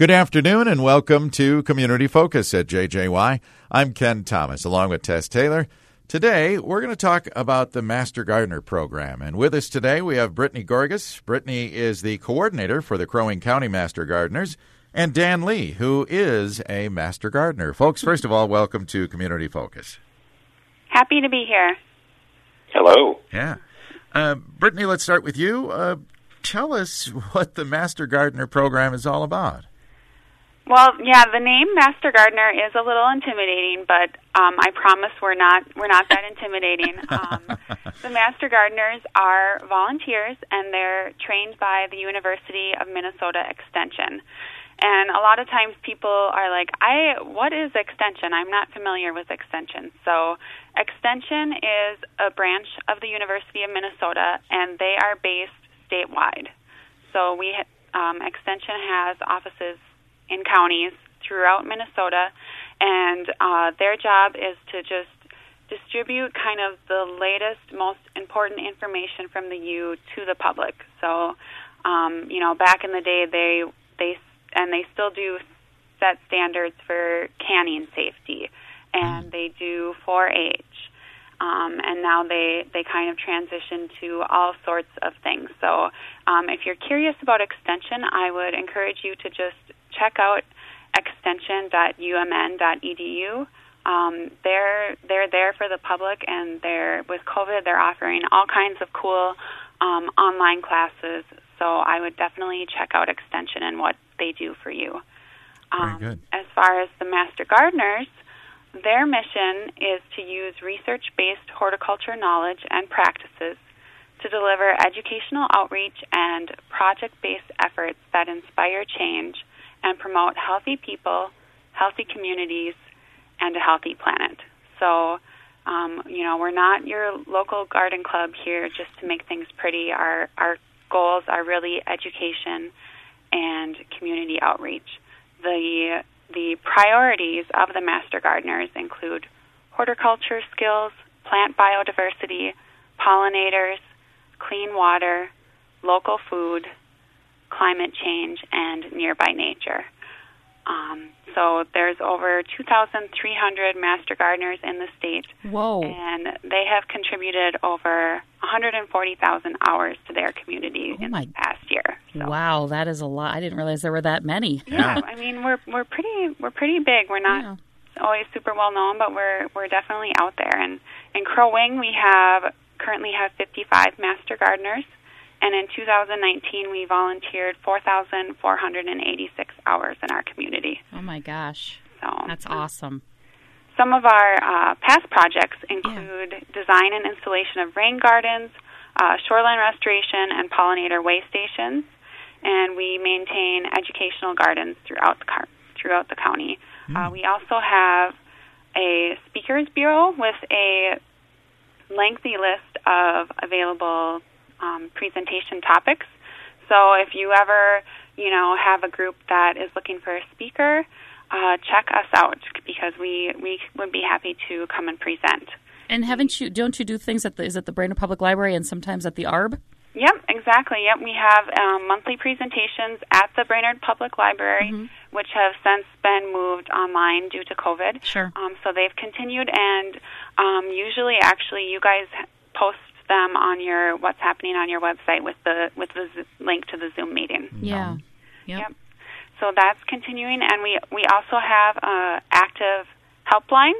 Good afternoon and welcome to Community Focus at JJY. I'm Ken Thomas along with Tess Taylor. Today, we're going to talk about the Master Gardener program. And with us today, we have Brittany Gorgas. Brittany is the coordinator for the Crow Wing County Master Gardeners, and Dan Lee, who is a Master Gardener. Folks, first of all, welcome to Community Focus. Happy to be here. Hello. Yeah. Uh, Brittany, let's start with you. Uh, tell us what the Master Gardener program is all about. Well, yeah, the name Master Gardener is a little intimidating, but um, I promise we're not we're not that intimidating. Um, the Master Gardeners are volunteers, and they're trained by the University of Minnesota Extension. And a lot of times people are like, "I what is extension? I'm not familiar with extension." So, extension is a branch of the University of Minnesota, and they are based statewide. So we um, extension has offices in counties throughout Minnesota, and uh, their job is to just distribute kind of the latest, most important information from the U to the public. So, um, you know, back in the day, they they and they still do set standards for canning safety, and they do 4-H. Um, and now they, they kind of transition to all sorts of things. So, um, if you're curious about extension, I would encourage you to just check out extension.umn.edu. Um, they're they're there for the public, and they're with COVID, they're offering all kinds of cool um, online classes. So I would definitely check out Extension and what they do for you. Um, Very good. As far as the Master Gardeners, their mission is to use research-based horticulture knowledge and practices to deliver educational outreach and project-based efforts that inspire change and promote healthy people, healthy communities, and a healthy planet. So, um, you know, we're not your local garden club here just to make things pretty. Our our goals are really education and community outreach. The the priorities of the master gardeners include horticulture skills, plant biodiversity, pollinators, clean water, local food, climate change, and nearby nature. Um, so there's over 2,300 master gardeners in the state. Whoa! And they have contributed over 140,000 hours to their community oh in the past year. So. Wow, that is a lot. I didn't realize there were that many. Yeah, I mean we're we're pretty we're pretty big. We're not yeah. always super well known, but we're we're definitely out there. And in Crow Wing, we have currently have 55 master gardeners and in 2019, we volunteered 4,486 hours in our community. Oh my gosh. So That's awesome. Some of our uh, past projects include yeah. design and installation of rain gardens, uh, shoreline restoration, and pollinator way stations. And we maintain educational gardens throughout the, car- throughout the county. Mm. Uh, we also have a speakers bureau with a lengthy list of available um, presentation topics. So if you ever, you know, have a group that is looking for a speaker, uh, check us out because we we would be happy to come and present. And haven't you? Don't you do things at the is it the Brainerd Public Library and sometimes at the ARB? Yep, exactly. Yep, we have um, monthly presentations at the Brainerd Public Library, mm-hmm. which have since been moved online due to COVID. Sure. Um, so they've continued, and um, usually, actually, you guys post them on your what's happening on your website with the with the link to the Zoom meeting. Yeah. Yep. yep. So that's continuing, and we we also have a active helpline.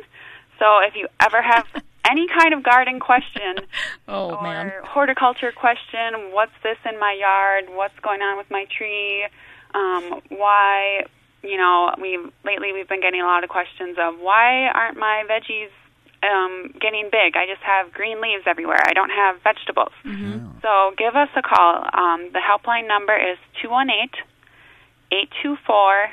So if you ever have any kind of garden question oh, or man. horticulture question, what's this in my yard? What's going on with my tree? Um, why? You know, we lately we've been getting a lot of questions of why aren't my veggies um, getting big. I just have green leaves everywhere. I don't have vegetables. Mm-hmm. So give us a call. Um, the helpline number is 218 824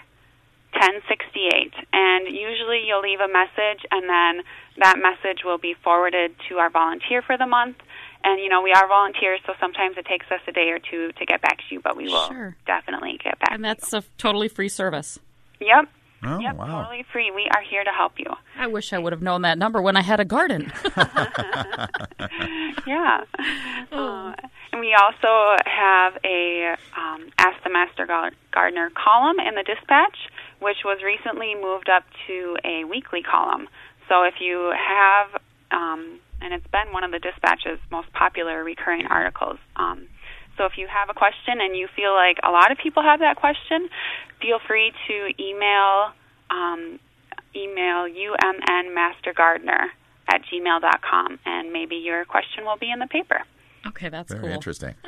1068. And usually you'll leave a message, and then that message will be forwarded to our volunteer for the month. And, you know, we are volunteers, so sometimes it takes us a day or two to get back to you, but we will sure. definitely get back And that's a totally free service. Yep. Oh, yep, wow. totally free. We are here to help you. I wish I would have known that number when I had a garden. Yeah. Uh, and we also have a um, Ask the Master Gardener column in the Dispatch, which was recently moved up to a weekly column. So if you have, um, and it's been one of the Dispatch's most popular recurring articles. Um, so if you have a question and you feel like a lot of people have that question, feel free to email um, email ummmastergardener at gmail.com and maybe your question will be in the paper. okay, that's Very cool. interesting.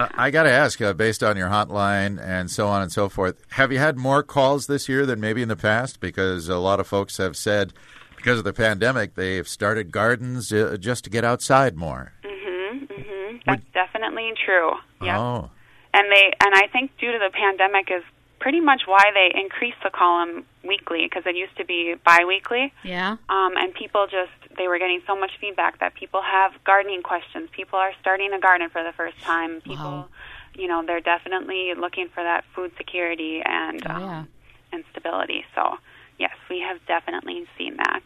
Uh, I got to ask, uh, based on your hotline and so on and so forth, have you had more calls this year than maybe in the past? Because a lot of folks have said, because of the pandemic, they've started gardens uh, just to get outside more. hmm hmm That's definitely true. Yeah. Oh, And they and I think due to the pandemic is pretty much why they increased the column weekly because it used to be biweekly. Yeah. Um, and people just they were getting so much feedback that people have gardening questions. People are starting a garden for the first time. People, Wow. you know, they're definitely looking for that food security and Oh, um, yeah. and stability. So yes, we have definitely seen that.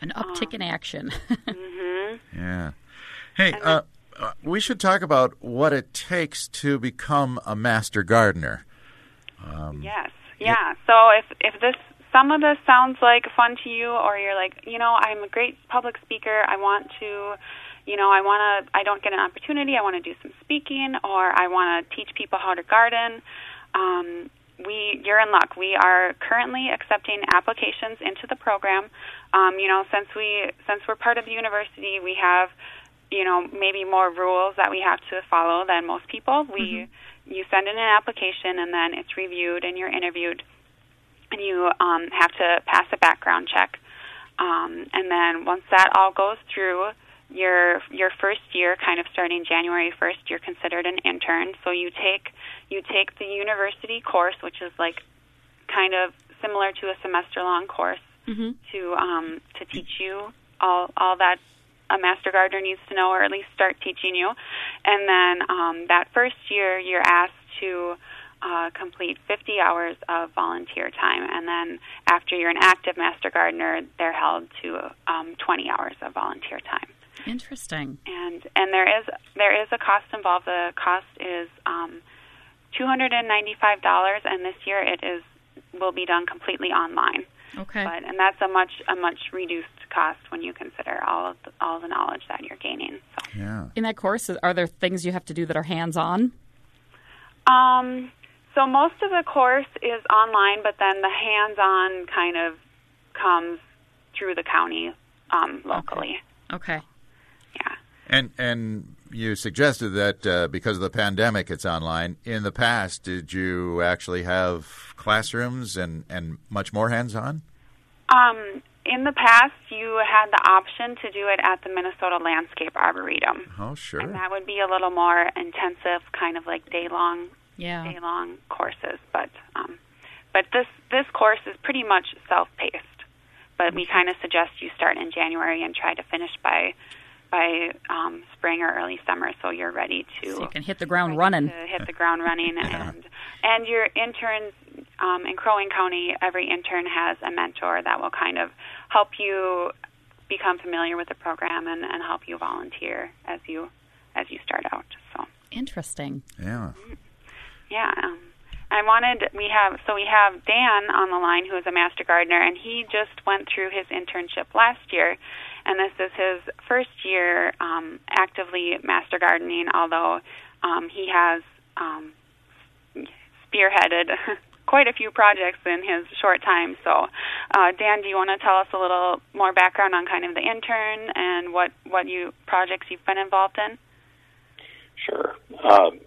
An uptick in action. hmm yeah. Hey, uh, uh, we should talk about what it takes to become a master gardener. Um, Yes. Yeah. So if if this some of this sounds like fun to you or you're like, you know, I'm a great public speaker, I want to you know, I want to I don't get an opportunity, I want to do some speaking or I want to teach people how to garden. Um we you're in luck. We are currently accepting applications into the program. Um, you know, since we since we're part of the university, we have you know maybe more rules that we have to follow than most people. We you send in an application and then it's reviewed and you're interviewed, and you um, have to pass a background check. Um, and then once that all goes through, your your first year, kind of starting January 1st, you're considered an intern. So you take you take the university course, which is like kind of similar to a semester long course hmm to um, to teach you all all that a master gardener needs to know, or at least start teaching you. And then um, that first year, you're asked to uh, complete 50 hours of volunteer time, and then after you're an active master gardener, they're held to um, 20 hours of volunteer time. Interesting. And and there is there is a cost involved. The cost is um, $295, and this year it is will be done completely online. Okay. But and that's a much a much reduced cost when you consider all of the, all the knowledge that you're gaining. So, yeah. In that course, are there things you have to do that are hands on? um, so most of the course is online, but then the hands-on kind of comes through the county um, locally. Okay. Yeah. And and you suggested that uh, because of the pandemic, it's online. In the past, did you actually have classrooms and, and much more hands on? Um, in the past, you had the option to do it at the Minnesota Landscape Arboretum, Oh, sure. and that would be a little more intensive, kind of like day-long Yeah. day long courses, but um, but this this course is pretty much self paced. But we kind of suggest you start in January and try to finish by by um, spring or early summer, so you're ready to So you can hit the ground running. to hit the ground running and and your interns um, in Crow Wing County. Every intern has a mentor that will kind of help you become familiar with the program and, and help you volunteer as you as you start out. So. Interesting. yeah. Yeah. Um, I wanted we have so we have Dan on the line who is a master gardener and he just went through his internship last year and this is his first year um, actively master gardening although um, he has um, spearheaded quite a few projects in his short time so uh, Dan do you want to tell us a little more background on kind of the intern and what what you projects you've been involved in Sure. Um,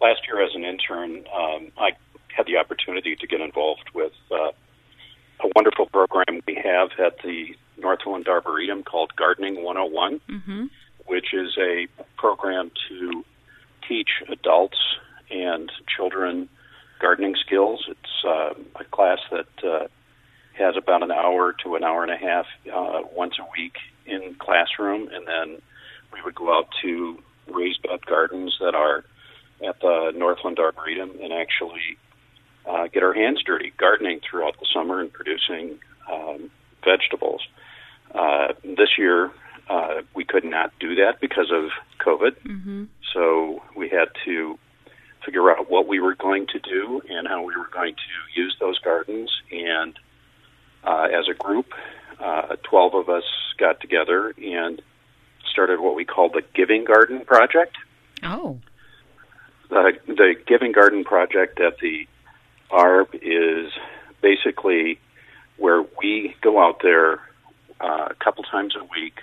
last year, as an intern, um, I had the opportunity to get involved with uh, a wonderful program we have at the Northland Arboretum called Gardening 101, Mm-hmm. which is a program to teach adults and children gardening skills. It's uh, a class that uh, has about an hour to an hour and a half uh, once a week in classroom, and then we would go out to raised bed gardens that are at the Northland Arboretum and actually uh, get our hands dirty gardening throughout the summer and producing um, vegetables. Uh, this year, uh, we could not do that because of COVID. Mm-hmm. So we had to figure out what we were going to do and how we were going to use those gardens. And uh, as a group, uh, 12 of us got together and started what we called the Giving Garden Project. Oh. The, the Giving Garden Project at the ARB is basically where we go out there uh, a couple times a week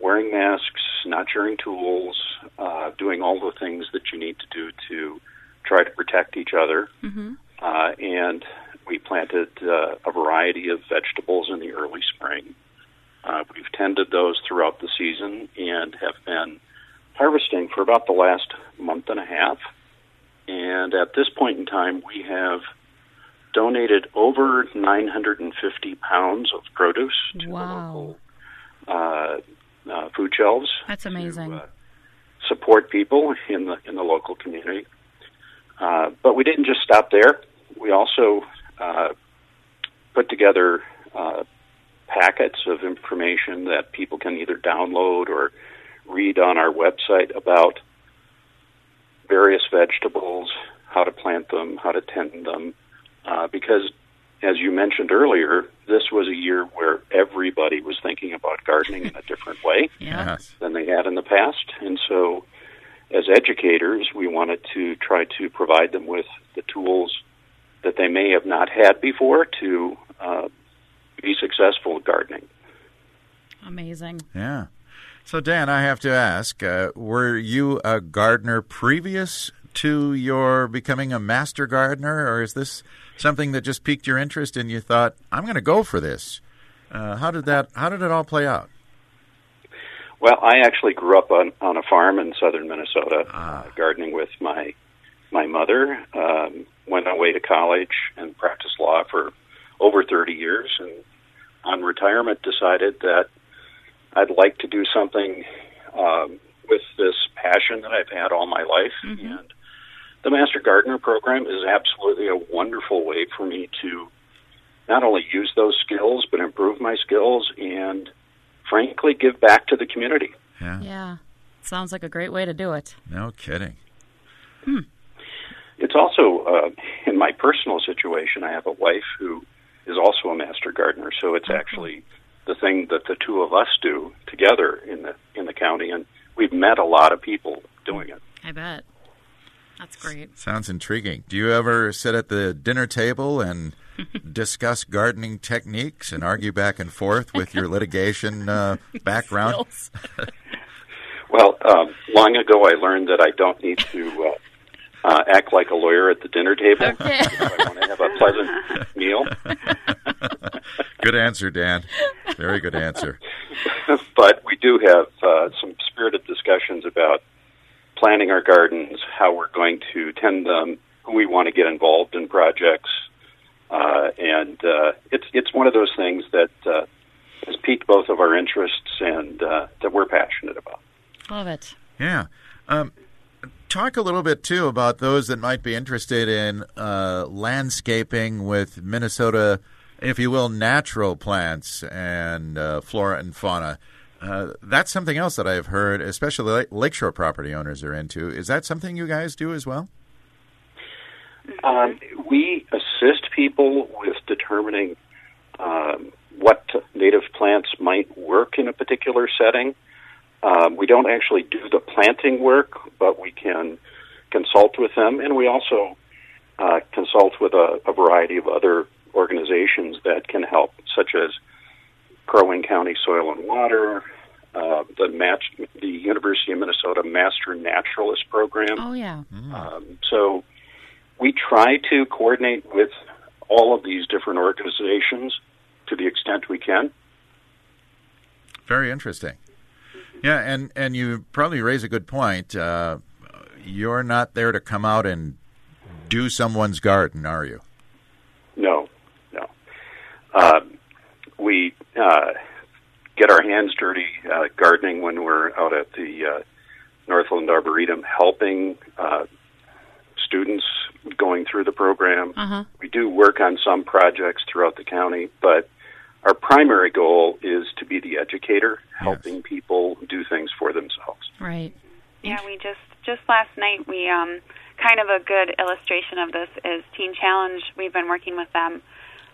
wearing masks, not sharing tools, uh, doing all the things that you need to do to try to protect each other. Mm-hmm. Uh, and we planted uh, a variety of vegetables in the early spring. Uh, we've tended those throughout the season and have been harvesting for about the last month and a half. And at this point in time, we have donated over 950 pounds of produce to Wow. the local uh, uh, food shelves. That's amazing. To, uh, support people in the in the local community. Uh, but we didn't just stop there. We also uh, put together uh, packets of information that people can either download or read on our website about various vegetables, how to plant them, how to tend them, uh, because as you mentioned earlier, this was a year where everybody was thinking about gardening in a different way. Yes. than they had in the past. And so, as educators, we wanted to try to provide them with the tools that they may have not had before to uh, be successful at gardening. Amazing. Yeah. So, Dan, I have to ask uh, were you a gardener previous to your becoming a master gardener, or is this something that just piqued your interest and you thought, I'm going to go for this? Uh, how did that? How did it all play out? Well, I actually grew up on, on a farm in southern Minnesota, Ah. uh, gardening with my my mother. Um, went away to college and practiced law for over 30 years, and on retirement decided that I'd like to do something um, with this passion that I've had all my life. And the Master Gardener program is absolutely a wonderful way for me to not only use those skills but improve my skills and frankly give back to the community. Yeah. Yeah. Sounds like a great way to do it. No kidding. It's also uh, in my personal situation. I have a wife who is also a master gardener, so it's actually the thing that the two of us do together in the in the county, and we've met a lot of people doing it. I bet. That's great. Sounds intriguing. Do you ever sit at the dinner table and discuss gardening techniques and argue back and forth with your litigation uh, background? Well, um, long ago I learned that I don't need to uh, uh, act like a lawyer at the dinner table Okay. if I want to have a pleasant meal. Good answer, Dan. Very good answer. but we do have uh, some spirited discussions about planning our gardens, how we're going to tend them, who we want to get involved in projects, uh, and uh, it's it's one of those things that uh, has piqued both of our interests and uh, that we're passionate about. Love it. Yeah. Um, talk a little bit too about those that might be interested in uh, landscaping with Minnesota, if you will, natural plants and uh, flora and fauna. Uh, that's something else that I've heard, especially la- lakeshore property owners are into. Is that something you guys do as well? Um, we assist people with determining um, what native plants might work in a particular setting. Um, we don't actually do the planting work, but we can consult with them, and we also uh, consult with a, a variety of other organizations that can help, such as Crow Wing County Soil and Water, uh, the, match, the University of Minnesota Master Naturalist Program. Oh yeah. Um, so we try to coordinate with all of these different organizations to the extent we can. Very interesting. Yeah, and and you probably raise a good point. Uh, you're not there to come out and do someone's garden, are you? No, no. Um, we uh, get our hands dirty uh, gardening when we're out at the uh, Northland Arboretum helping uh, students going going through the program. Uh-huh. We do work on some projects throughout the county, but our primary goal is to be the educator, helping people do things for themselves. Right. Yeah, we just just last night we um kind of a good illustration of this is Teen Challenge. We've been working with them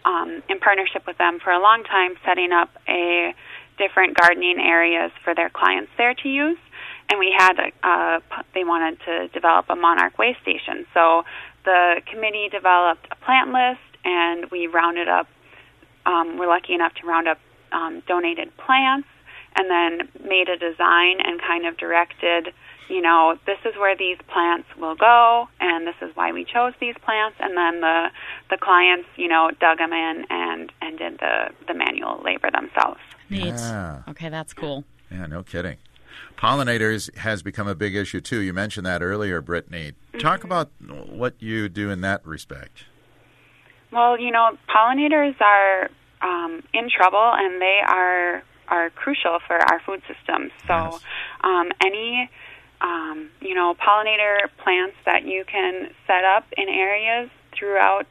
um, in partnership with them for a long time, setting up a different gardening areas for their clients there to use. And we had a, uh, they wanted to develop a monarch way station, so the committee developed a plant list, and we rounded up. Um, we're lucky enough to round up um, donated plants, and then made a design and kind of directed you know, this is where these plants will go, and this is why we chose these plants. And then the the clients, you know, dug them in and and did the the manual labor themselves. Neat. Yeah. Okay, that's cool. Yeah, no kidding. Pollinators has become a big issue too. You mentioned that earlier, Brittany. Talk about what you do in that respect. Well, you know, pollinators are um, in trouble, and they are are crucial for our food system. So, Yes. um, any um, you know pollinator plants that you can set up in areas throughout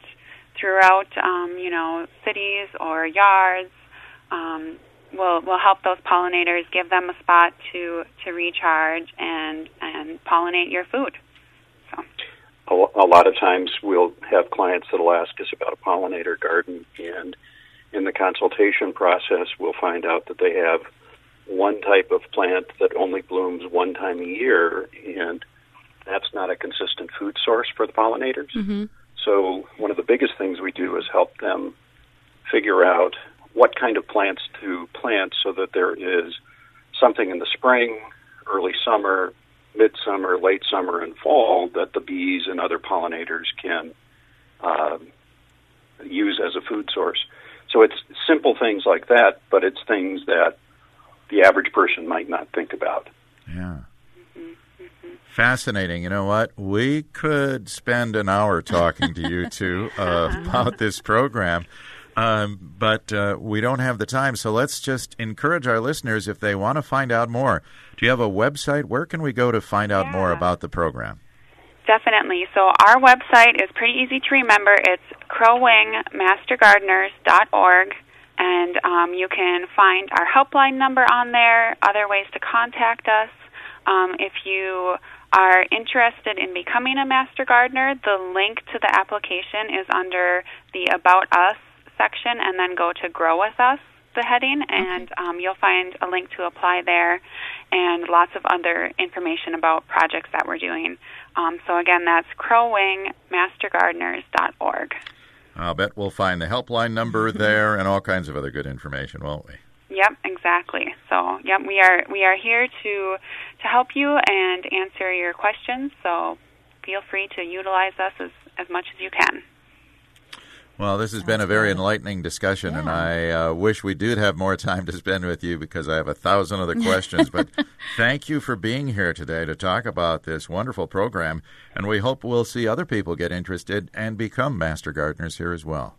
throughout um, you know cities or yards um, will will help those pollinators give them a spot to to recharge and and pollinate your food. So a, a lot of times we'll have clients that'll ask us about a pollinator garden and in the consultation process we'll find out that they have one type of plant that only blooms one time a year and that's not a consistent food source for the pollinators. Mm-hmm. So one of the biggest things we do is help them figure out what kind of plants to plant so that there is something in the spring, early summer, midsummer, late summer, and fall that the bees and other pollinators can um use as a food source. So it's simple things like that, but it's things that the average person might not think about. Yeah. Fascinating. You know what? We could spend an hour talking to you two uh, about this program, um, but uh, we don't have the time. So let's just encourage our listeners if they want to find out more. Do you have a website? Where can we go to find out more about the program? Definitely. So our website is pretty easy to remember. It's crowwingmastergardeners.org, and um, you can find our helpline number on there, other ways to contact us. Um, if you are interested in becoming a master gardener, the link to the application is under the About Us section, and then go to Grow With Us, the heading, and um, you'll find a link to apply there and lots of other information about projects that we're doing. Um, so again, that's crowwingmastergardeners.org. I'll bet we'll find the helpline number there and all kinds of other good information, won't we? Yep, exactly. So, yep, we are we are here to to help you and answer your questions. So, feel free to utilize us as as much as you can. Well, this has been a very enlightening discussion, and I uh, wish we did have more time to spend with you because I have a thousand other questions. but thank you for being here today to talk about this wonderful program, and we hope we'll see other people get interested and become master gardeners here as well.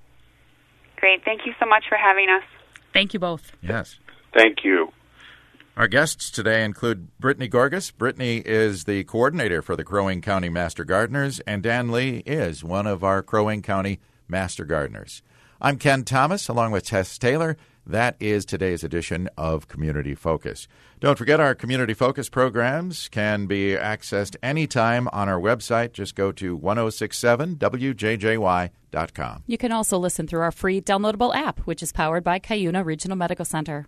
Great. Thank you so much for having us. Thank you both. Yes. Thank you. Our guests today include Brittany Gorgas. Brittany is the coordinator for the Crow Wing County Master Gardeners, and Dan Lee is one of our Crow Wing County Master Gardeners. I'm Ken Thomas, along with Tess Taylor. That is today's edition of Community Focus. Don't forget our Community Focus programs can be accessed anytime on our website. Just go to 1067wjjy.com. You can also listen through our free downloadable app, which is powered by Cuyuna Regional Medical Center.